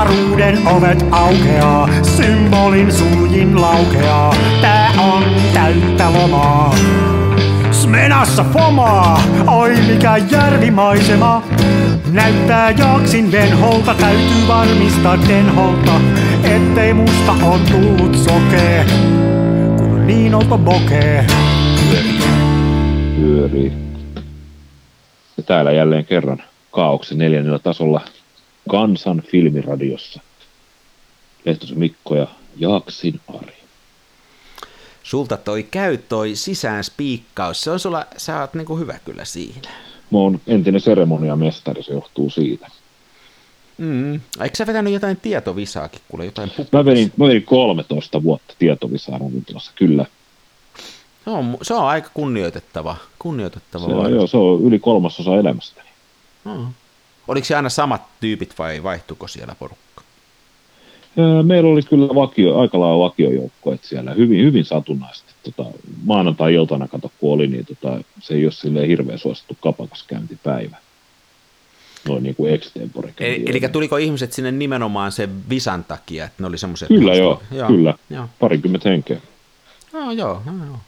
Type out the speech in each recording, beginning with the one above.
Avaruuden ovet aukeaa, symbolin suljin laukeaa. Tää on täyttä lomaa. Smenassa fomaa, oi mikä järvimaisema. Näyttää jaksin venholta, täytyy varmistaa denholta, ettei musta on tullut sokee, kun niin olta bokee. pyörii. Ja täällä jälleen kerran kaauksen neljännellä tasolla Kansan filmiradiossa. Lehtosen Mikko ja Jaaksin Ari. Sulta toi käy toi sisään spiikkaus. Se on sulla, sä oot niinku hyvä kyllä siinä. Mä oon entinen seremoniamestari, se johtuu siitä. Mm. Eikö sä vetänyt jotain tietovisaakin, kuule jotain puppu? Mä vedin, mä vedin 13 vuotta tietovisaa ravintolassa, kyllä. Se on, se on aika kunnioitettava, kunnioitettava Se on, joo, se on yli kolmasosa elämästäni. Mm. Oliko se aina samat tyypit vai vaihtuiko siellä porukka? Meillä oli kyllä vakio, aika lailla vakiojoukko, että siellä hyvin, hyvin satunnaisesti. Tota, maanantai-iltana, kato, kun oli, niin tota, se ei ole silleen hirveän suosittu kapakaskäyntipäivä. Noin niin kuin extempore. Eli, eli tuliko ihmiset sinne nimenomaan sen visan takia, että ne oli semmoisia... Kyllä joo, joo, kyllä. Joo. Parikymmentä henkeä. No, joo, joo, joo.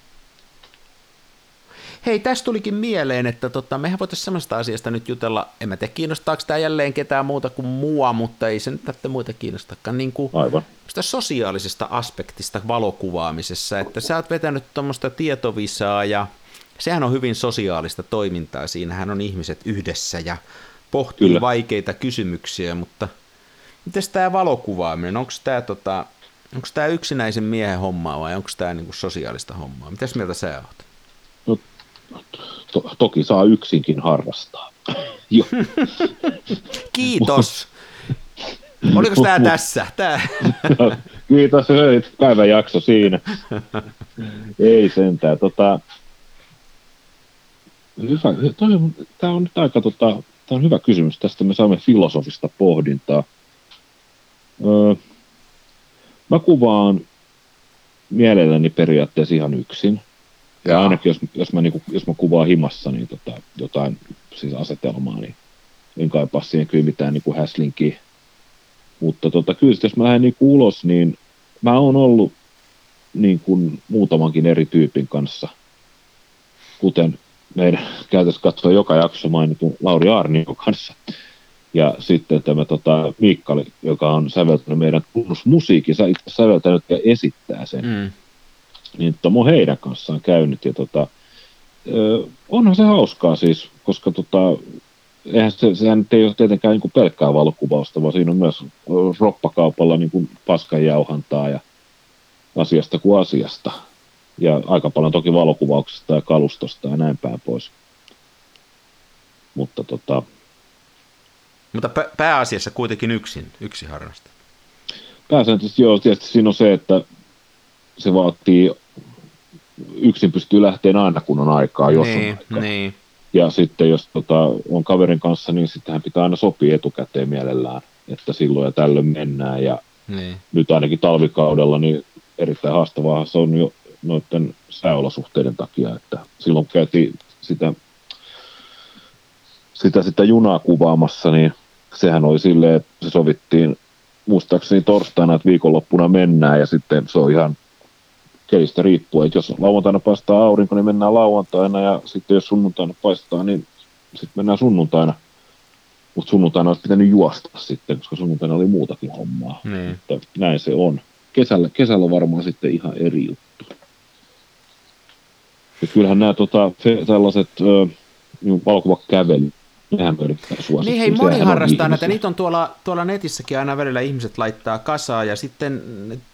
Hei, tästä tulikin mieleen, että tota, mehän voitaisiin semmoista asiasta nyt jutella. En mä tiedä, kiinnostaako tämä jälleen ketään muuta kuin mua, mutta ei se nyt tätä muita kiinnostakaan. Niin kuin Aivan. sitä sosiaalisesta aspektista valokuvaamisessa, että sä oot vetänyt tuommoista tietovisaa ja sehän on hyvin sosiaalista toimintaa. Siinähän on ihmiset yhdessä ja pohtii Kyllä. vaikeita kysymyksiä, mutta miten tämä valokuvaaminen, onko tämä tota, onko tämä yksinäisen miehen hommaa vai onko tämä niinku sosiaalista hommaa? Mitäs mieltä sä oot? No, to, toki saa yksinkin harrastaa. jo, Kiitos! Oliko tämä tässä? Tää. kiitos, hei, päivän jakso siinä. Ei sentään. Tota, hyvä, toi, on- tää on nyt aika, tota, tää on hyvä kysymys. Tästä me saamme filosofista pohdintaa. Öö, mä kuvaan mielelläni periaatteessa ihan yksin. Ja ainakin jos, jos, mä, niinku, jos mä kuvaan himassa niin tota, jotain siis asetelmaa, niin en kaipaa siihen kyllä mitään niinku häslinkiä. Mutta tota, kyllä sit jos mä lähden niinku ulos, niin mä oon ollut niin kuin muutamankin eri tyypin kanssa, kuten meidän käytössä katsoa joka jakso mainitun Lauri Aarnion kanssa. Ja sitten tämä tota, Miikkali, joka on säveltänyt meidän tunnusmusiikin, sä itse säveltänyt ja esittää sen Mm. Niin tota, mä oon heidän kanssaan käynyt. Ja tota, onhan se hauskaa siis, koska tota, eihän se, sehän nyt ei ole tietenkään niin pelkkää valokuvausta, vaan siinä on myös roppakaupalla niin kuin paskanjauhantaa ja asiasta kuin asiasta. Ja aika paljon toki valokuvauksesta ja kalustosta ja näin päin pois. Mutta tota, Mutta pä- pääasiassa kuitenkin yksin, yksi harrasta. pääsääntöisesti joo, tietysti siinä on se, että se vaatii, yksin pystyy lähteen aina kun on aikaa, jos on niin, aikaa. niin. Ja sitten jos tota, on kaverin kanssa, niin sittenhän pitää aina sopia etukäteen mielellään, että silloin ja tällöin mennään. Ja niin. nyt ainakin talvikaudella niin erittäin haastavaa se on jo noiden sääolosuhteiden takia, että silloin käytiin sitä, sitä, sitä junaa kuvaamassa, niin sehän oli silleen, että se sovittiin muistaakseni torstaina, että viikonloppuna mennään ja sitten se on ihan kelistä riippuen, että jos lauantaina paistaa aurinko, niin mennään lauantaina ja sitten jos sunnuntaina paistaa, niin sitten mennään sunnuntaina. Mutta sunnuntaina olisi pitänyt juosta sitten, koska sunnuntaina oli muutakin hommaa. Niin. Että näin se on. Kesällä, kesällä on varmaan sitten ihan eri juttu. Ja kyllähän nämä tota, se, tällaiset ö, niin valokuvakävely, nehän suosittua. Niin hei, moni Sehän on harrastaa näitä. Niitä on tuolla, tuolla netissäkin aina välillä ihmiset laittaa kasaa ja sitten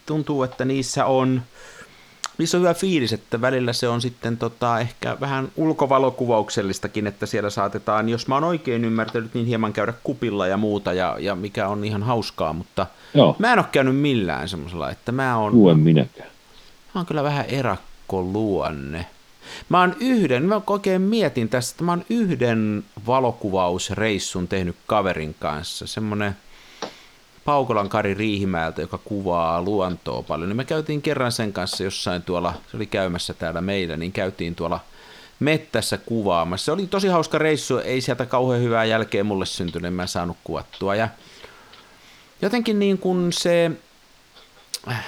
tuntuu, että niissä on, niissä on hyvä fiilis, että välillä se on sitten tota, ehkä vähän ulkovalokuvauksellistakin, että siellä saatetaan, jos mä oon oikein ymmärtänyt, niin hieman käydä kupilla ja muuta, ja, ja mikä on ihan hauskaa, mutta Joo, mä en ole käynyt millään semmoisella, että mä oon, juu en minäkään. Mä oon kyllä vähän erakkoluonne. Mä oon yhden, mä oikein mietin tästä, että mä oon yhden valokuvausreissun tehnyt kaverin kanssa. Semmonen Paukolan Kari Riihimäeltä, joka kuvaa luontoa paljon. Niin me käytiin kerran sen kanssa jossain tuolla, se oli käymässä täällä meillä, niin käytiin tuolla mettässä kuvaamassa. Se oli tosi hauska reissu, ei sieltä kauhean hyvää jälkeen mulle syntynyt, en mä saanut kuvattua. Ja jotenkin niin kuin se,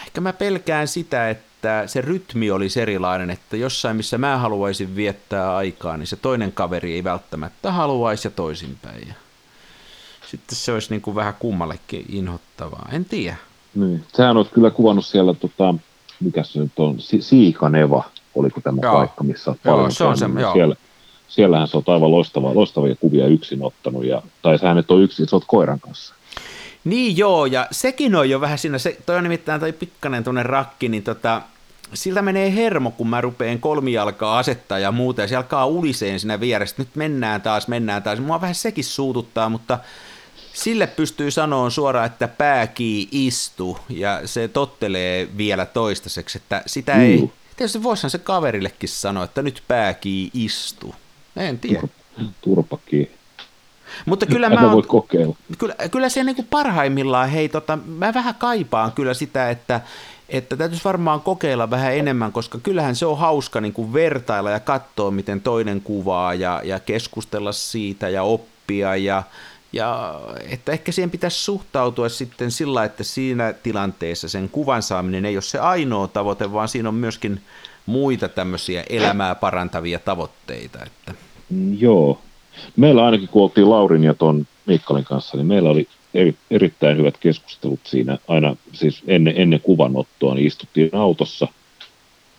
ehkä mä pelkään sitä, että se rytmi olisi erilainen, että jossain missä mä haluaisin viettää aikaa, niin se toinen kaveri ei välttämättä haluaisi ja toisinpäin. Sitten se olisi niin kuin vähän kummallekin inhottavaa, en tiedä. Niin. Sehän olisi kyllä kuvannut siellä, tota, mikä se nyt on, si- Siikaneva, oliko tämä Joo. paikka, missä olet Joo, paljon se on se, joo. siellä, siellähän se on aivan loistava, loistavia kuvia yksin ottanut, ja, tai sähän et ole yksin, sä oot koiran kanssa. Niin joo, ja sekin on jo vähän siinä, se, toi on nimittäin toi pikkanen tuonne rakki, niin tota, siltä menee hermo, kun mä rupeen kolmijalkaa asettaa ja muuta, ja se alkaa uliseen siinä vieressä, nyt mennään taas, mennään taas. Mua vähän sekin suututtaa, mutta sille pystyy sanomaan suoraan, että pääkii istu, ja se tottelee vielä toistaiseksi, että sitä ei, Juu. tietysti voisihan se kaverillekin sanoa, että nyt pääkii istu. En tiedä. Turpakki. Mutta kyllä Älä mä oon, kokeilla. kyllä, kyllä se niin kuin parhaimmillaan, hei, tota, mä vähän kaipaan kyllä sitä, että, että täytyisi varmaan kokeilla vähän enemmän, koska kyllähän se on hauska niin kuin vertailla ja katsoa, miten toinen kuvaa ja, ja keskustella siitä ja oppia ja, ja että ehkä siihen pitäisi suhtautua sitten sillä, että siinä tilanteessa sen kuvan saaminen ei ole se ainoa tavoite, vaan siinä on myöskin muita tämmöisiä elämää parantavia tavoitteita. Että. Joo. Meillä ainakin, kun oltiin Laurin ja ton Mikkalin kanssa, niin meillä oli eri, erittäin hyvät keskustelut siinä. Aina siis ennen, ennen kuvanottoa niin istuttiin autossa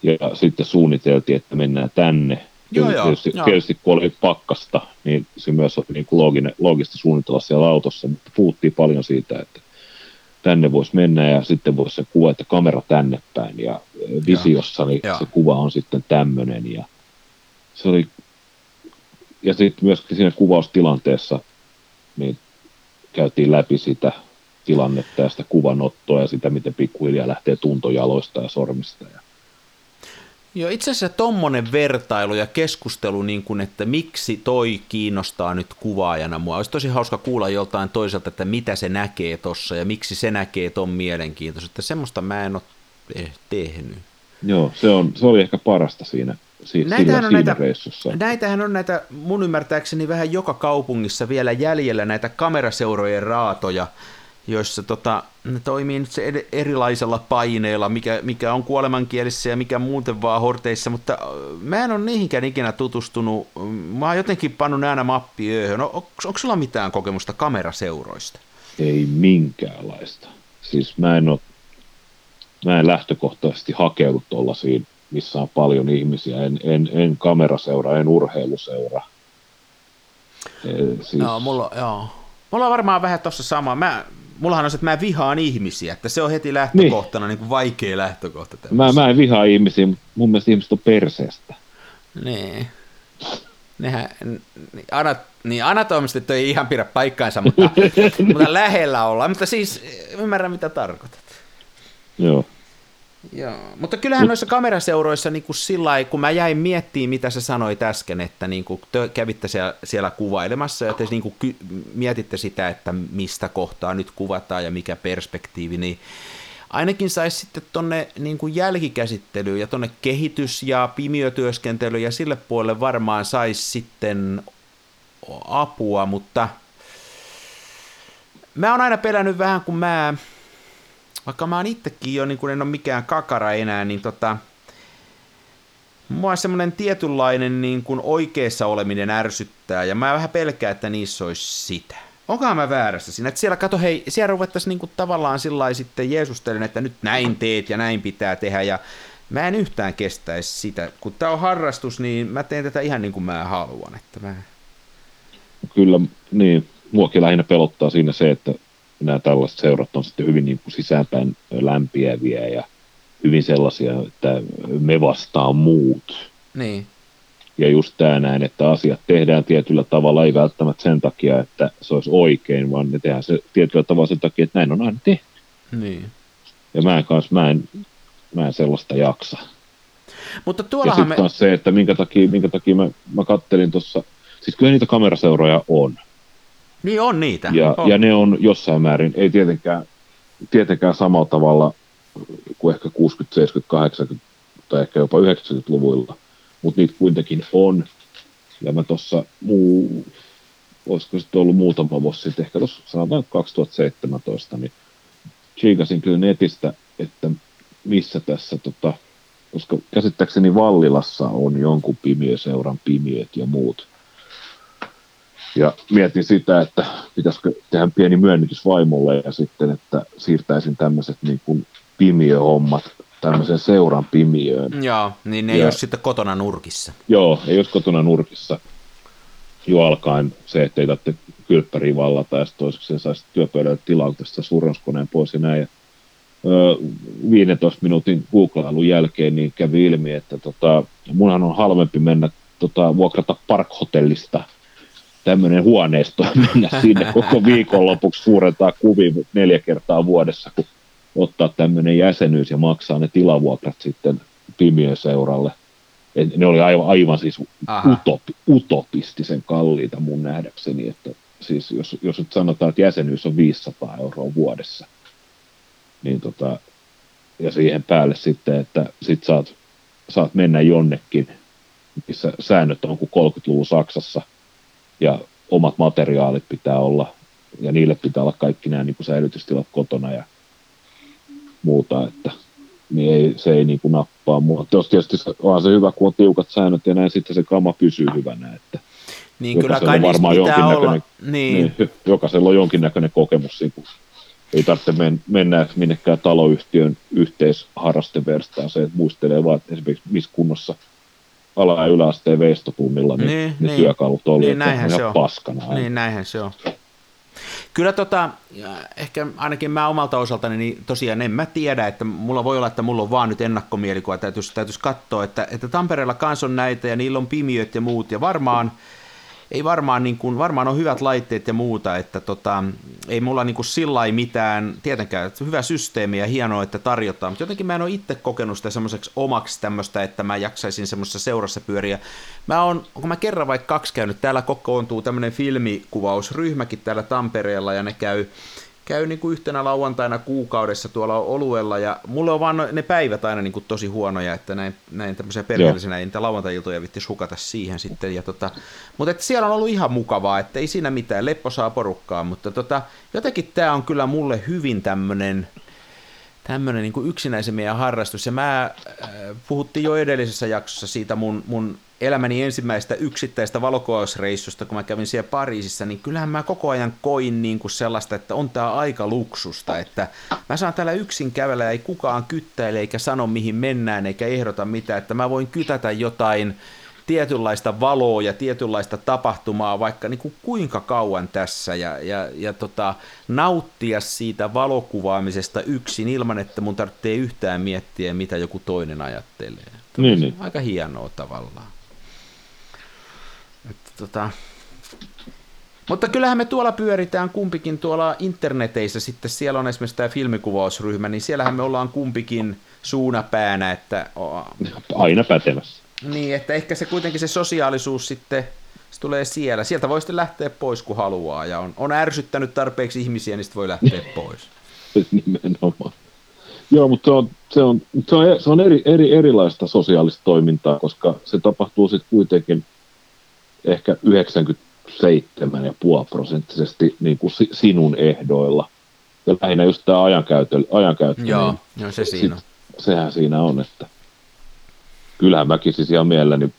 ja sitten suunniteltiin, että mennään tänne. Joo, Ja joo, tietysti, joo. tietysti kun oli pakkasta, niin se myös oli niin kuin looginen, loogista suunnitella siellä autossa, mutta puhuttiin paljon siitä, että tänne voisi mennä ja sitten voisi se kuva, että kamera tänne päin ja visiossa niin se kuva on sitten tämmöinen ja se oli ja sitten myöskin siinä kuvaustilanteessa niin käytiin läpi sitä tilannetta ja sitä kuvanottoa ja sitä, miten pikkuhiljaa lähtee tuntojaloista ja sormista. Ja Joo, itse asiassa tommonen vertailu ja keskustelu, niin kuin, että miksi toi kiinnostaa nyt kuvaajana mua. Olisi tosi hauska kuulla joltain toiselta, että mitä se näkee tossa ja miksi se näkee ton mielenkiintoista. Semmoista mä en ole te- tehnyt. joo, se, on, se oli ehkä parasta siinä, si, Näitähän on siinä näitä- reissussa. Näitähän on näitä, mun ymmärtääkseni vähän joka kaupungissa vielä jäljellä näitä kameraseurojen raatoja, joissa tota, ne toimii nyt se ed- erilaisella paineella, mikä, mikä on kuolemankielissä ja mikä muuten vaan horteissa, mutta äh, mä en ole niihinkään ikinä tutustunut. Mä oon jotenkin pannut aina mappiööhön. No, onko, onko sulla mitään kokemusta kameraseuroista? Ei minkäänlaista. Siis mä en, ole, mä en lähtökohtaisesti hakeudu tuollaisiin, missä on paljon ihmisiä. En, en, en kameraseura, en urheiluseura. Eh, Siis, Joo, mulla, joo. mulla on varmaan vähän tossa sama. Mä, mullahan on se, että mä vihaan ihmisiä, että se on heti lähtökohtana niin. Niin kuin vaikea lähtökohta. mä, mä en vihaa ihmisiä, mutta mun mielestä ihmiset on perseestä. Niin. Nehän, niin, ana, niin anatomisesti ei ihan pidä paikkaansa, mutta, mutta lähellä ollaan. Mutta siis ymmärrän, mitä tarkoitat. Joo. Joo. Mutta kyllähän noissa kameraseuroissa niin kuin sillä kun mä jäin miettimään, mitä sä sanoit äsken, että niin kuin te kävitte siellä, siellä kuvailemassa ja te niin kuin ky- mietitte sitä, että mistä kohtaa nyt kuvataan ja mikä perspektiivi, niin ainakin saisi sitten tonne niin kuin jälkikäsittelyyn ja tonne kehitys- ja pimiötyöskentelyyn ja sille puolelle varmaan saisi sitten apua, mutta mä oon aina pelännyt vähän, kun mä, vaikka mä oon itsekin jo, niin kun en ole mikään kakara enää, niin tota, mua semmoinen tietynlainen niin kuin oikeassa oleminen ärsyttää, ja mä vähän pelkään, että niissä olisi sitä. Onkohan mä väärässä siinä? Että siellä, kato, hei, siellä ruvettaisiin niin kuin tavallaan sillä sitten jeesustelen, että nyt näin teet ja näin pitää tehdä, ja mä en yhtään kestäisi sitä. Kun tää on harrastus, niin mä teen tätä ihan niin kuin mä haluan. Että mä... Kyllä, niin. Muakin lähinnä pelottaa siinä se, että nämä tällaiset seurat on sitten hyvin niin kuin sisäänpäin lämpiäviä ja hyvin sellaisia, että me vastaan muut. Niin. Ja just tämä näin, että asiat tehdään tietyllä tavalla, ei välttämättä sen takia, että se olisi oikein, vaan ne tehdään se tietyllä tavalla sen takia, että näin on aina tehty. Niin. Ja mä en, kans, mä en, mä en sellaista jaksa. Mutta Ja sitten me... se, että minkä takia, minkä takia mä, mä kattelin tuossa, siis kyllä niitä kameraseuroja on. Niin on niitä. Ja, on. ja ne on jossain määrin, ei tietenkään, tietenkään samalla tavalla kuin ehkä 60, 70, 80 tai ehkä jopa 90-luvuilla, mutta niitä kuitenkin on. Ja mä tuossa muu, olisiko sitten ollut muutama vuosi sitten, ehkä tuossa sanotaan 2017, niin chiikasin kyllä netistä, että missä tässä, tota, koska käsittääkseni Vallilassa on jonkun pimiöseuran pimiöt ja muut. Ja mietin sitä, että pitäisikö tehdä pieni myönnytys vaimolle ja sitten, että siirtäisin tämmöiset niin kuin pimiöhommat tämmöisen seuran pimiöön. Joo, niin ne ja, ei ole sitten kotona nurkissa. Joo, ei olisi kotona nurkissa. Jo alkaen se, että ei tarvitse kylppäriä vallata ja toiseksi saisi työpöydälle tilauksesta surronskoneen pois ja näin. Ja, ö, 15 minuutin googlailun jälkeen niin kävi ilmi, että tota, munhan on halvempi mennä tota, vuokrata parkhotellista tämmöinen huoneisto mennä sinne koko viikonlopuksi suurentaa kuvia neljä kertaa vuodessa, kun ottaa tämmöinen jäsenyys ja maksaa ne tilavuokrat sitten Pimiön seuralle. Et ne oli aivan, aivan siis utopi, utopistisen kalliita mun nähdäkseni, että siis jos, jos nyt sanotaan, että jäsenyys on 500 euroa vuodessa, niin tota, ja siihen päälle sitten, että sit saat, saat mennä jonnekin, missä säännöt on kuin 30-luvun Saksassa, ja omat materiaalit pitää olla, ja niille pitää olla kaikki nämä niin kuin säilytystilat kotona, ja muuta, että niin ei, se ei niin kuin nappaa mua. Tietysti onhan se hyvä, kun on tiukat säännöt ja näin sitten se kama pysyy hyvänä, että niin kyllä kai varmaan olla. Niin. Niin, jokaisella on jonkinnäköinen kokemus, niin kuin ei tarvitse men, mennä minnekään taloyhtiön yhteisharrasteverstaan se, että muistelee vaan, että esimerkiksi missä kunnossa ala- ja yläasteen veistotunnilla niin, niin, niin, työkalut oli, niin, näinhän se on. paskana. Niin, näinhän se on. Kyllä tota, ehkä ainakin mä omalta osaltani, niin tosiaan en mä tiedä, että mulla voi olla, että mulla on vaan nyt ennakkomielikuva, täytyisi, täytyisi katsoa, että, että Tampereella kans on näitä ja niillä on pimiöt ja muut, ja varmaan ei varmaan, niin kuin, varmaan on hyvät laitteet ja muuta, että tota, ei mulla niin kuin sillä mitään, tietenkään, että hyvä systeemi ja hienoa, että tarjotaan, mutta jotenkin mä en ole itse kokenut sitä semmoiseksi omaksi tämmöistä, että mä jaksaisin semmoisessa seurassa pyöriä. Mä oon, kun mä kerran vaikka kaksi käynyt, täällä kokoontuu tämmöinen filmikuvausryhmäkin täällä Tampereella ja ne käy käy niin kuin yhtenä lauantaina kuukaudessa tuolla oluella, ja mulle on vaan ne päivät aina niin kuin tosi huonoja, että näin, näin tämmöisiä perheellisenä ei niitä lauantai-iltoja vitti hukata siihen sitten, ja tota, mutta että siellä on ollut ihan mukavaa, että ei siinä mitään, leppo saa porukkaa, mutta tota, jotenkin tämä on kyllä mulle hyvin tämmöinen, tämmöinen niin yksinäisen meidän harrastus, ja mä äh, puhuttiin jo edellisessä jaksossa siitä mun, mun elämäni ensimmäistä yksittäistä valokuvausreissusta, kun mä kävin siellä Pariisissa, niin kyllähän mä koko ajan koin niin kuin sellaista, että on tää aika luksusta, että mä saan täällä yksin kävellä ja ei kukaan kyttäile eikä sano mihin mennään eikä ehdota mitään, että mä voin kytätä jotain tietynlaista valoa ja tietynlaista tapahtumaa vaikka niin kuin kuinka kauan tässä ja, ja, ja tota, nauttia siitä valokuvaamisesta yksin ilman, että mun tarvitsee yhtään miettiä, mitä joku toinen ajattelee. Niin, niin. Aika hienoa tavallaan. Että, tota... Mutta kyllähän me tuolla pyöritään kumpikin tuolla interneteissä sitten, siellä on esimerkiksi tämä filmikuvausryhmä, niin siellähän me ollaan kumpikin suunapäänä, että... Aina pätevässä. Niin, että ehkä se kuitenkin se sosiaalisuus sitten se tulee siellä. Sieltä voi sitten lähteä pois, kun haluaa, ja on, on ärsyttänyt tarpeeksi ihmisiä, niin sitten voi lähteä pois. Nimenomaan. Joo, mutta se on, se on, se on, se on eri, eri, erilaista sosiaalista toimintaa, koska se tapahtuu sitten kuitenkin ehkä 97,5 prosenttisesti niin kuin sinun ehdoilla. Ja lähinnä just tämä ajankäyttö. ajankäyttö Joo, niin no se siinä sit, Sehän siinä on, että kyllähän mäkin siis ihan mielelläni,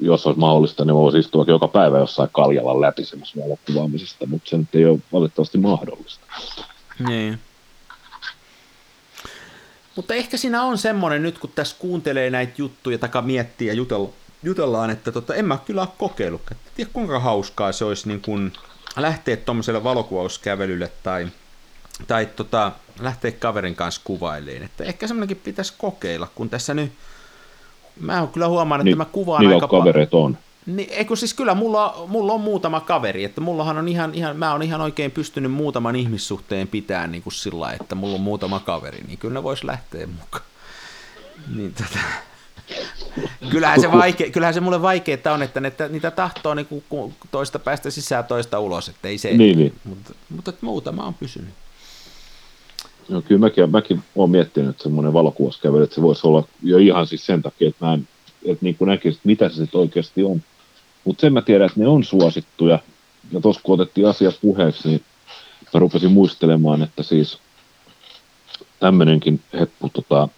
jos olisi mahdollista, niin voisi istua joka päivä jossain Kaljalan läpi semmoisen valokuvaamisesta, mutta se nyt ei ole valitettavasti mahdollista. Niin. Mutta ehkä siinä on semmoinen nyt, kun tässä kuuntelee näitä juttuja, taka miettiä ja jutella, jutellaan, että tota, en mä kyllä ole kokeillut. Että tiedä kuinka hauskaa se olisi niin kun lähteä tuommoiselle valokuvauskävelylle tai, tai tota, lähteä kaverin kanssa kuvailemaan. Että ehkä semmoinenkin pitäisi kokeilla, kun tässä nyt Mä kyllä huomaan, että niin, mä kuvaan niin aika kavereet on. Niin, eikö siis kyllä mulla, mulla on muutama kaveri, että mullahan on ihan, ihan, mä oon ihan oikein pystynyt muutaman ihmissuhteen pitämään niin kuin sillä että mulla on muutama kaveri, niin kyllä ne vois lähteä mukaan. Niin tota, kyllähän se, vaike, kyllähän se mulle vaikeaa on, että ne, niitä tahtoo niin kuin toista päästä sisään toista ulos, että ei se, niin, niin. mutta, mutta muutama on pysynyt. No kyllä mäkin, mäkin olen miettinyt, että semmoinen valokuvauskävely, että se voisi olla jo ihan siis sen takia, että mä en, että niin kuin näkisin, että mitä se sitten oikeasti on. Mutta sen mä tiedän, että ne on suosittuja ja tuossa kun otettiin asia puheeksi, niin mä rupesin muistelemaan, että siis tämmöinenkin heppu, tota,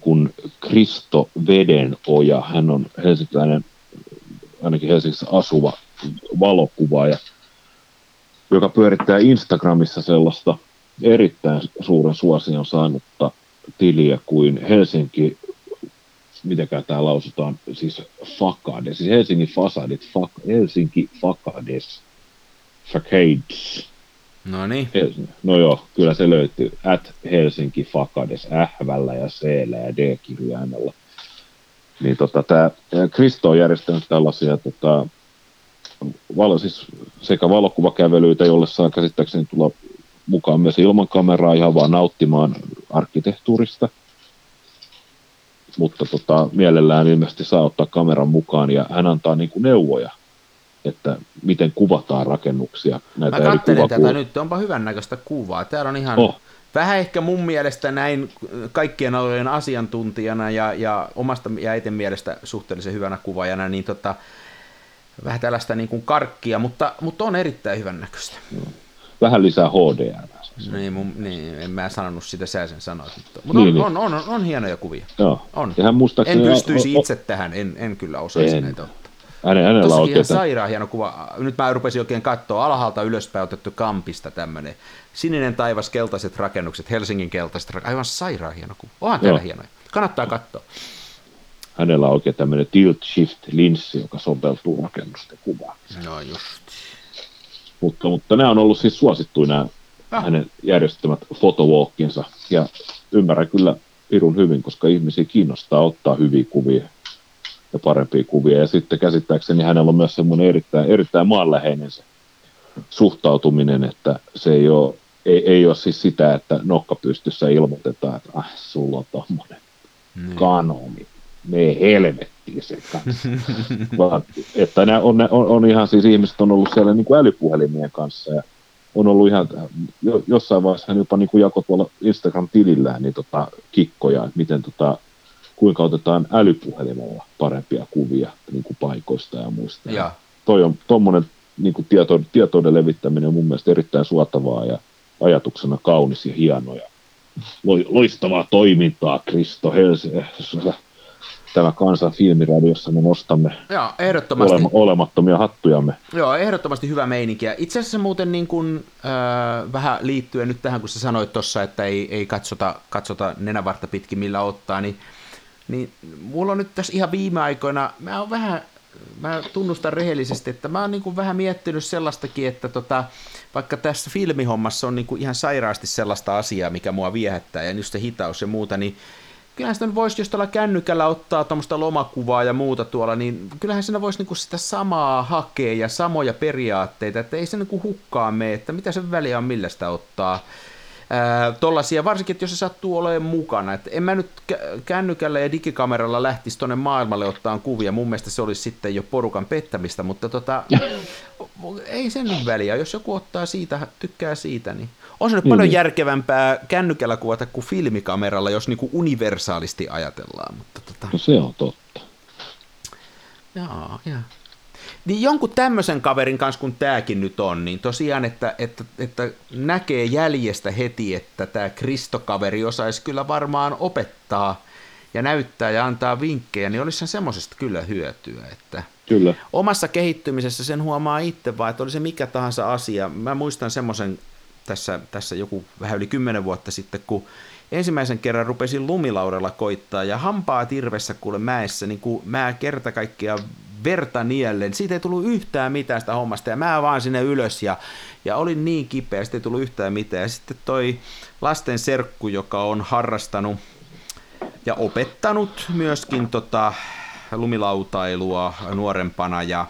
kun Kristo Vedenoja, hän on helsinkiläinen, ainakin Helsingissä asuva valokuvaaja, joka pyörittää Instagramissa sellaista erittäin suuren suosion saanutta tiliä kuin Helsinki, mitenkään tämä lausutaan, siis Fakades, siis Helsingin Fasadit, fak, Helsinki Fakades, Facades. No niin. No joo, kyllä se löytyy. At Helsinki Fakades, ähvällä ja c ja D-kirjaimella. Niin tota, tämä Kristo on järjestänyt tällaisia tota, valo, siis sekä valokuvakävelyitä, jolle saa käsittääkseni tulla mukaan myös ilman kameraa ihan vaan nauttimaan arkkitehtuurista. Mutta tota, mielellään ilmeisesti saa ottaa kameran mukaan ja hän antaa niin kuin neuvoja, että miten kuvataan rakennuksia. Näitä Mä katselin tätä nyt, onpa hyvän näköistä kuvaa. Täällä on ihan oh. vähän ehkä mun mielestä näin kaikkien alojen asiantuntijana ja, ja omasta ja eten mielestä suhteellisen hyvänä kuvaajana, niin tota, vähän tällaista niin kuin karkkia, mutta, mutta on erittäin hyvän näköistä. Vähän lisää HDR. Niin, mun, niin, en mä sanonut sitä, sä sen sanoit. Mutta, niin, on, niin. On, on, on, on, hienoja kuvia. Joo. On. Hän en pystyisi itse tähän, en, en kyllä osaisi en. näitä ottaa. Hänen, hänellä Tossakin on ihan sairaan hieno kuva. Nyt mä rupesin oikein katsoa alhaalta ylöspäin otettu kampista tämmöinen. Sininen taivas, keltaiset rakennukset, Helsingin keltaiset rakennukset. Aivan sairaan hieno kuva. Onhan täällä hienoja. Kannattaa katsoa hänellä on oikein tämmöinen tilt shift linssi, joka soveltuu rakennusten kuvaan. No just. Mutta, mutta nämä on ollut siis suosittuja nämä ah. hänen järjestämät fotowalkinsa, ja ymmärrän kyllä pirun hyvin, koska ihmisiä kiinnostaa ottaa hyviä kuvia ja parempia kuvia, ja sitten käsittääkseni hänellä on myös semmoinen erittäin, erittäin maanläheinen se suhtautuminen, että se ei ole, ei, ei ole siis sitä, että nokka pystyssä ilmoitetaan, että ah, sulla on tommonen niin. kanoni me helvettiin sen kanssa. Vaan, että ne on, on, on, ihan siis ihmiset on ollut siellä niin kuin älypuhelimien kanssa ja on ollut ihan, jo, jossain vaiheessa hän jopa niin kuin jakoi tuolla Instagram-tilillään niin tota, kikkoja, että miten tota, kuinka otetaan älypuhelimella parempia kuvia niin kuin paikoista ja muista. Ja. Toi on tuommoinen niin kuin tieto, tietouden levittäminen on mun mielestä erittäin suotavaa ja ajatuksena kaunis ja hieno ja loistavaa toimintaa Kristo Helsingissä tämä kansan filmiradiossa me nostamme Joo, ehdottomasti. Olema, olemattomia hattujamme. Joo, ehdottomasti hyvä meininki. Itse asiassa muuten niin kuin, äh, vähän liittyen nyt tähän, kun sä sanoit tuossa, että ei, ei katsota, katsota nenävartta pitkin millä ottaa, niin, niin mulla on nyt tässä ihan viime aikoina, mä oon vähän mä tunnustan rehellisesti, että mä oon niin kuin vähän miettinyt sellaistakin, että tota, vaikka tässä filmihommassa on niin kuin ihan sairaasti sellaista asiaa, mikä mua viehättää, ja just se hitaus ja muuta, niin kyllähän sitä voisi, jos tällä kännykällä ottaa tuommoista lomakuvaa ja muuta tuolla, niin kyllähän siinä voisi niinku sitä samaa hakea ja samoja periaatteita, että ei se niinku hukkaa mene, että mitä se väliä on, millä sitä ottaa. tollasia, varsinkin, että jos se sattuu olemaan mukana. Et en mä nyt kännykällä ja digikameralla lähtisi tuonne maailmalle ottaa kuvia. Mun mielestä se olisi sitten jo porukan pettämistä, mutta tota, ei sen väliä. Jos joku ottaa siitä, tykkää siitä, niin on se nyt paljon mm. järkevämpää kännykällä kuvata kuin filmikameralla, jos niinku universaalisti ajatellaan. Mutta tota... No se on totta. Joo, joo. Niin jonkun tämmöisen kaverin kanssa, kun tämäkin nyt on, niin tosiaan, että, että, että näkee jäljestä heti, että tämä Kristokaveri osaisi kyllä varmaan opettaa ja näyttää ja antaa vinkkejä, niin olisihan semmoisesta kyllä hyötyä. Että kyllä. Omassa kehittymisessä sen huomaa itse vaan, että oli se mikä tahansa asia. Mä muistan semmoisen tässä, tässä joku vähän yli kymmenen vuotta sitten, kun ensimmäisen kerran rupesin lumilaudella koittaa ja hampaa tirvessä kuule mäessä, niin kuin mä kerta kaikkiaan verta niellen. Siitä ei tullut yhtään mitään sitä hommasta ja mä vaan sinne ylös ja, ja olin niin kipeä, siitä ei tullut yhtään mitään. Ja sitten toi lasten serkku, joka on harrastanut ja opettanut myöskin tota lumilautailua nuorempana ja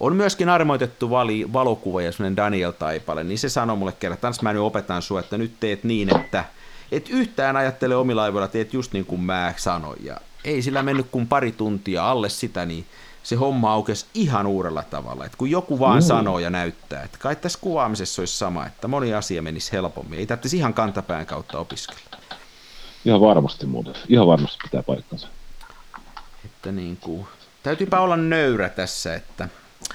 on myöskin armoitettu vali, valokuva ja semmoinen Daniel Taipale, niin se sanoi mulle kerran, että mä nyt opetan sua, että nyt teet niin, että et yhtään ajattele omilaivoilla, teet just niin kuin mä sanoin. Ja ei sillä mennyt kuin pari tuntia alle sitä, niin se homma aukesi ihan uudella tavalla. että kun joku vaan mm. sanoo ja näyttää, että kai tässä kuvaamisessa olisi sama, että moni asia menisi helpommin. Ei tarvitsisi ihan kantapään kautta opiskella. Ihan varmasti muuten. Ihan varmasti pitää paikkansa. Että niin kuin, täytyypä olla nöyrä tässä, että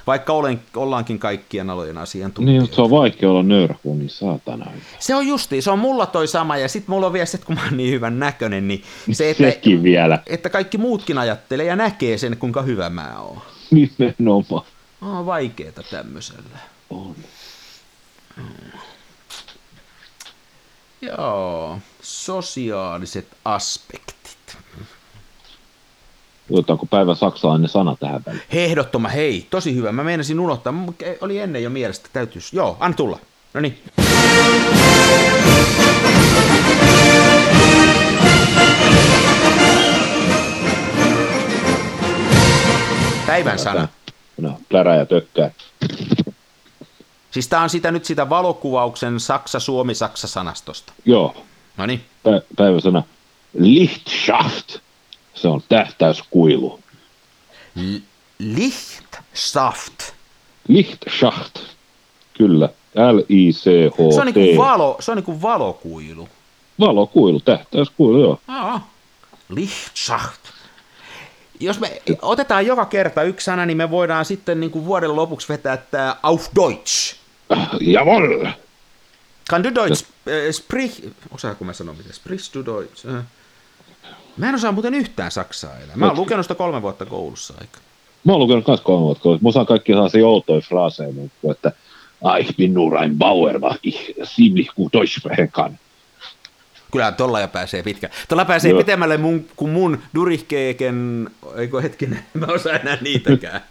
vaikka olen, ollaankin kaikkien alojen Niin, asiantuntijoita. mutta se on vaikea olla nöyrä, kun on niin saatana. Se on justi, se on mulla toi sama, ja sitten mulla on vielä se, että kun mä oon niin hyvän näköinen, niin se, että, Sekin vielä. että kaikki muutkin ajattelee ja näkee sen, kuinka hyvä mä oon. Nimenomaan. On vaikeeta tämmöisellä. On. Joo, sosiaaliset aspektit. Otetaanko päivän saksalainen sana tähän väliin? Ehdottoma, hei, tosi hyvä. Mä meinasin unohtaa, mutta oli ennen jo mielestä, täytyisi. Joo, anna tulla. No niin. Päivän sana. No, plärä ja tökkää. Siis tää on sitä nyt sitä valokuvauksen Saksa-Suomi-Saksa-sanastosta. Joo, No niin. pä- päivän sana. Lichtschaft. Se on tähtäyskuilu. Lichtsaft. Lichtschacht. Kyllä. L-I-C-H-T. Se on niinku valo, se on niinku valokuilu. Valokuilu, tähtäyskuilu, joo. Aa, Lichtschacht. Jos me otetaan joka kerta yksi sana, niin me voidaan sitten niin kuin vuoden lopuksi vetää tämä auf Deutsch. Jawohl. Kan du Deutsch äh, sprich... Osaako mä sanoa mitä? Sprich du Deutsch? Äh. Mä en osaa muuten yhtään saksaa enää. Mä oon lukenut sitä kolme vuotta koulussa aika. Mä oon lukenut kans kolme vuotta koulussa. Mä osaan kaikki sellaisia outoja fraaseja, niin että ich bin nur ein Bauer, was ich ziemlich gut Deutsch sprechen kann. Kyllä jo pääsee pitkä. Tuolla pääsee Joo. pitemmälle mun, kuin mun Durikkeeken, eikö hetkinen, mä osaan enää niitäkään.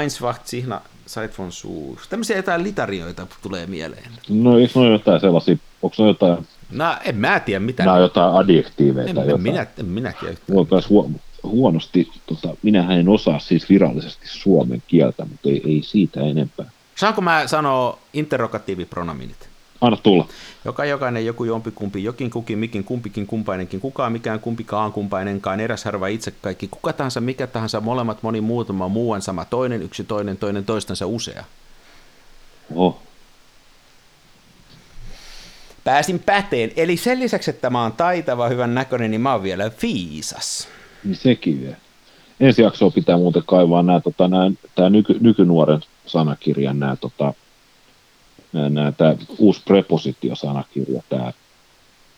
Einswacht, Sihna, Seit von Suus. Tämmöisiä jotain litarioita tulee mieleen. No eikö ne jotain sellaisia, onko ne jotain, No en mä tiedä mitä. nämä on jotain adjektiiveja en, tai en, jotain? minä, en minä tiedä. Mulla on huo, huonosti, tota, minähän en osaa siis virallisesti suomen kieltä, mutta ei, ei siitä enempää. Saanko mä sanoa interrogatiivipronominit? Anna tulla. Joka jokainen, joku jompikumpi, jokin kukin, mikin, kumpikin, kumpainenkin, kukaan, mikään, kumpikaan, kumpainenkaan, eräs harva itse kaikki, kuka tahansa, mikä tahansa, molemmat, moni, muutama, muuan sama, toinen, yksi, toinen, toinen, toistensa usea. Oh. Pääsin päteen, eli sen lisäksi, että mä oon taitava, hyvän näköinen, niin mä oon vielä viisas. Niin sekin vielä. Ensi jaksoa pitää muuten kaivaa nämä, tota, nämä, tämä nyky, nykynuoren sanakirjan, nämä, tota, nämä, nämä, tämä uusi prepositiosanakirja, tämä,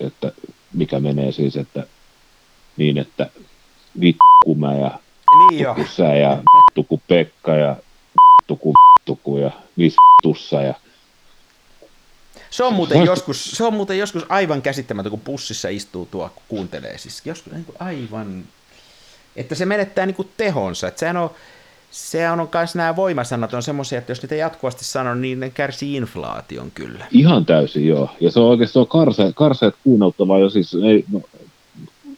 että mikä menee siis, että niin, että vittu mä ja Niin jo. sä ja vittu Pekka ja vittu vittu ja vittussa ja Se on, muuten joskus, se on muuten joskus aivan käsittämätöntä, kun bussissa istuu tuo, kun kuuntelee. Siis joskus niin kuin aivan, että se menettää niin kuin tehonsa. Että sehän on, se on myös nämä voimasanat on semmoisia, että jos niitä jatkuvasti sanoo, niin ne kärsii inflaation kyllä. Ihan täysin, joo. Ja se on on karse, karseet kuunneltavaa jo siis ei, no,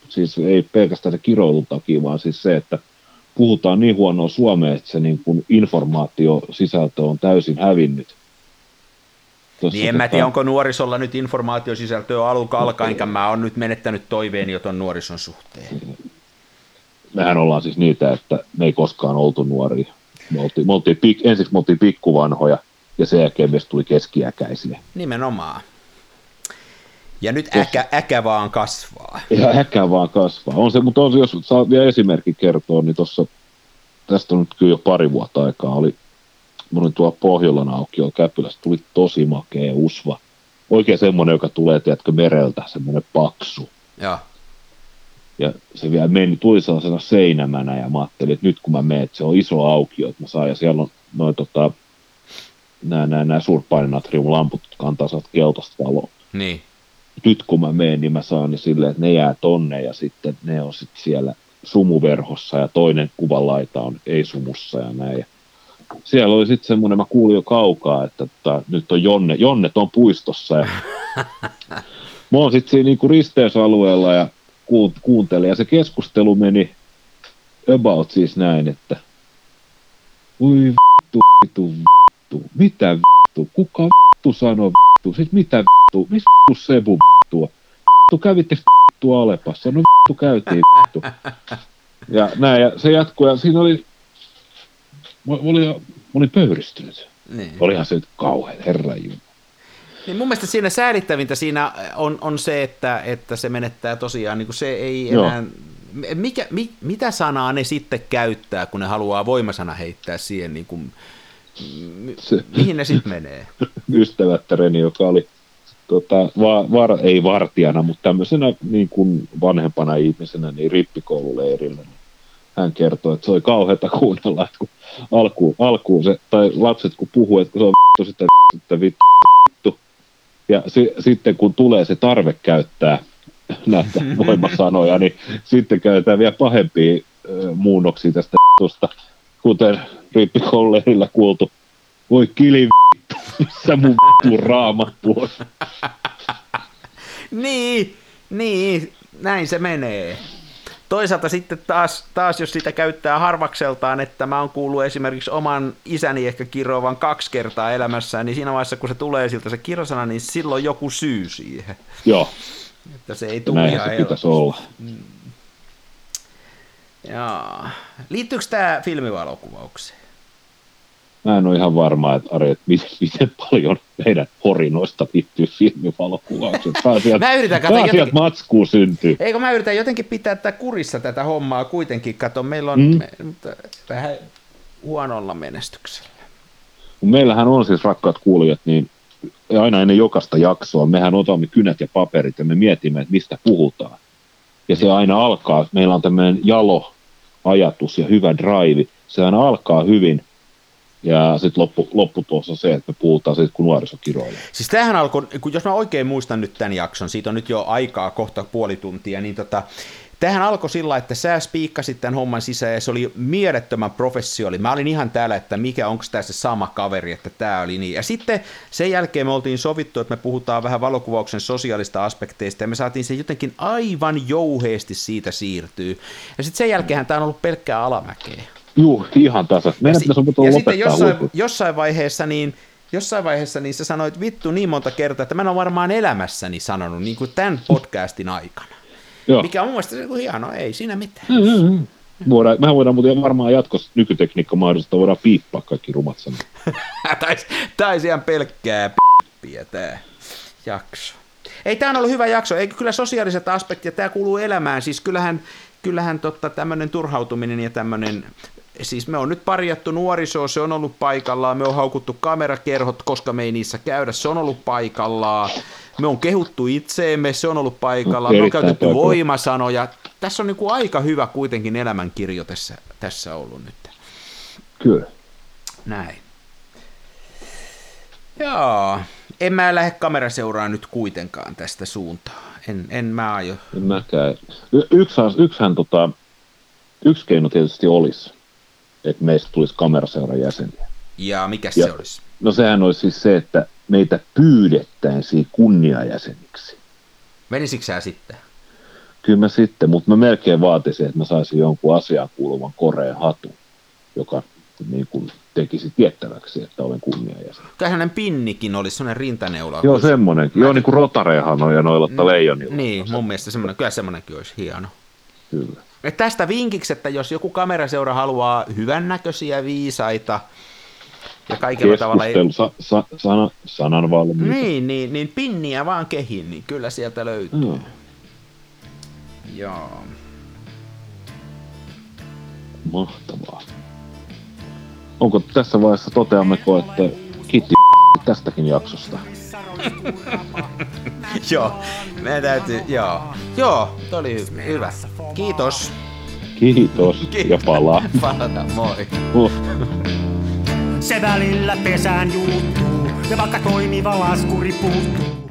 siis ei pelkästään se kiroilun takia, vaan siis se, että puhutaan niin huonoa suomea, että se niin kuin informaatiosisältö on täysin hävinnyt. Niin en mä tota- tiedä, onko nuorisolla nyt informaatiosisältöä alulta alkaenkaan. Mä oon nyt menettänyt toiveeni jo ton nuorison suhteen. Mehän ollaan siis niitä, että me ei koskaan oltu nuoria. Me oltiin, me oltiin pik, ensiksi me oltiin pikkuvanhoja ja sen jälkeen meistä tuli keskiäkäisiä. Nimenomaan. Ja nyt äkä, äkä vaan kasvaa. Ja äkä vaan kasvaa. On se, mutta on jos saa vielä esimerkki kertoa, niin tuossa, tästä on nyt kyllä jo pari vuotta aikaa, oli, mä olin tuolla Pohjolan aukio Käpylässä, tuli tosi makea usva. Oikein semmoinen, joka tulee, tiedätkö, mereltä, semmoinen paksu. Joo. Ja se vielä meni, tuli sellaisena seinämänä ja mä ajattelin, että nyt kun mä menen, että se on iso aukio, että mä saan, ja siellä on noin tota, nämä, nämä, nämä suurpainonatriumlamput, jotka antaa sellaista keltaista valoa Niin. nyt kun mä menen, niin mä saan ne silleen, että ne jää tonne ja sitten ne on sitten siellä sumuverhossa ja toinen kuvan laita on ei-sumussa ja näin. Siellä oli sitten semmoinen, mä kuulin jo kaukaa, että tota, nyt on Jonne, Jonnet on puistossa ja mä oon sitten siinä niinku risteysalueella ja kuun- kuuntelin ja se keskustelu meni about siis näin, että voi vittu, vittu, vittu, mitä vittu, kuka vittu sanoo vittu, sit mitä vittu, missä vittu Sebu vittua, vittu kävitte vittu Alepassa, no vittu käytiin vittu. Ja näin, ja se jatkuu, ja siinä oli, mä olin, mä olin pöyristynyt. niin. Olihan se nyt kauhean, jumala. Niin mun mielestä siinä säälittävintä siinä on, on se, että, että se menettää tosiaan, niin kuin se ei Joo. enää, mikä, mi, mitä sanaa ne sitten käyttää, kun ne haluaa voimasana heittää siihen, niin kuin, se, mihin ne sitten menee? Ystävättäreni, joka oli tota, va, var, ei vartijana, mutta tämmöisenä niin kuin vanhempana ihmisenä niin rippikoululeirillä. Niin hän kertoi, että se oli kauheata kuunnella, että kun alkuun, alkuun se, tai lapset kun puhuu, että se on vittu, sitten, sitten vittu. Ja si, sitten kun tulee se tarve käyttää näitä voimasanoja, niin sitten käytetään vielä pahempia äh, muunnoksia tästä vittusta, kuten rippikoululeirillä kuultu, voi kili missä mun vittu raamattu on. niin, niin, näin se menee. Toisaalta sitten taas, taas, jos sitä käyttää harvakseltaan, että mä oon kuullut esimerkiksi oman isäni ehkä kiroavan kaksi kertaa elämässään, niin siinä vaiheessa, kun se tulee siltä se kirosana, niin silloin joku syy siihen. Joo. Että se ei tule ihan se pitäisi olla. Mm. Jaa. Liittyykö tämä filmivalokuvaukseen? Mä en ole ihan varma, että Ari, että miten, miten paljon meidän horinoista liittyy filmivalokuvaukseen. mä yritän katsoa jotenkin... matskuu syntyy. Eikö mä yritän jotenkin pitää tätä kurissa tätä hommaa kuitenkin. Kato, meillä on mm. me, vähän huonolla menestyksellä. Meillähän on siis rakkaat kuulijat, niin aina ennen jokaista jaksoa mehän otamme kynät ja paperit ja me mietimme, että mistä puhutaan. Ja se aina alkaa, meillä on tämmöinen jalo ajatus ja hyvä drive. Se aina alkaa hyvin – ja sitten loppu, lopputulos on se, että puhutaan siitä, kun nuoriso kiroilee. Siis tämähän alkoi, kun jos mä oikein muistan nyt tämän jakson, siitä on nyt jo aikaa kohta puoli tuntia, niin tota, Tähän alkoi sillä, että sä spiikkasit tämän homman sisään ja se oli mielettömän professioali. Mä olin ihan täällä, että mikä, onko tämä se sama kaveri, että tämä oli niin. Ja sitten sen jälkeen me oltiin sovittu, että me puhutaan vähän valokuvauksen sosiaalista aspekteista ja me saatiin se jotenkin aivan jouheesti siitä siirtyy. Ja sitten sen jälkeen tämä on ollut pelkkää alamäkeä. Juu, ihan tasa. Meidän ja, si- ja sitten jossain, jossain vaiheessa niin jossain vaiheessa niin sä sanoit vittu niin monta kertaa, että mä en ole varmaan elämässäni sanonut niin kuin tämän podcastin aikana. Joo. Mikä on mun mielestä hienoa, ei siinä mitään. Mm-hmm. Voidaan, mehän voidaan muuten varmaan jatkossa nykytekniikka mahdollista, voidaan piippaa kaikki rumat sanat. tai ihan pelkkää piippiä tämä jakso. Ei, tämä on ollut hyvä jakso. Ei, kyllä sosiaaliset aspektit, tämä kuuluu elämään. Siis kyllähän, kyllähän totta, tämmöinen turhautuminen ja tämmöinen siis me on nyt parjattu nuorisoa, se on ollut paikallaan, me on haukuttu kamerakerhot, koska me ei niissä käydä, se on ollut paikallaan, me on kehuttu itseemme, se on ollut paikallaan, me on käytetty paikalla. voimasanoja. Tässä on niin kuin aika hyvä kuitenkin elämänkirjo tässä, tässä ollut nyt. Kyllä. Näin. Joo, en mä lähde kameraseuraa nyt kuitenkaan tästä suuntaan. En, en mä aio. En mäkään. Y- yksihän, yksihän tota, yksi keino tietysti olisi, että meistä tulisi kameraseuran jäseniä. Ja mikä ja, se olisi? No sehän olisi siis se, että meitä pyydettäisiin kunniajäseniksi. Menisikö sä sitten? Kyllä mä sitten, mutta mä melkein vaatisin, että mä saisin jonkun asiaan kuuluvan koreen hatun, joka niin kuin tekisi tiettäväksi, että olen kunniajäsen. Tällainen pinnikin olisi, sellainen rintaneula. Joo, semmoinenkin. Mä... Joo, niin kuin rotarehan on ja noilla mm, leijonilla. Niin, mun mielestä semmoinen, kyllä semmoinenkin olisi hieno. Kyllä. Et tästä vinkiksi, että jos joku kameraseura haluaa hyvännäköisiä viisaita ja kaikilla tavalla... Ei... Sa, sa, sana, sanan valmiita. Niin, niin, niin pinniä vaan kehin, niin kyllä sieltä löytyy. No. Joo. Mahtavaa. Onko tässä vaiheessa toteammeko, että kiitti tästäkin jaksosta? Joo, meidän täytyy, joo. Joo, toi oli hyvä. Kiitos. Kiitos, Kiitos. ja palaa. Palata, moi. Uh. Se välillä pesään juuttuu, ja vaikka toimiva laskuri puuttuu,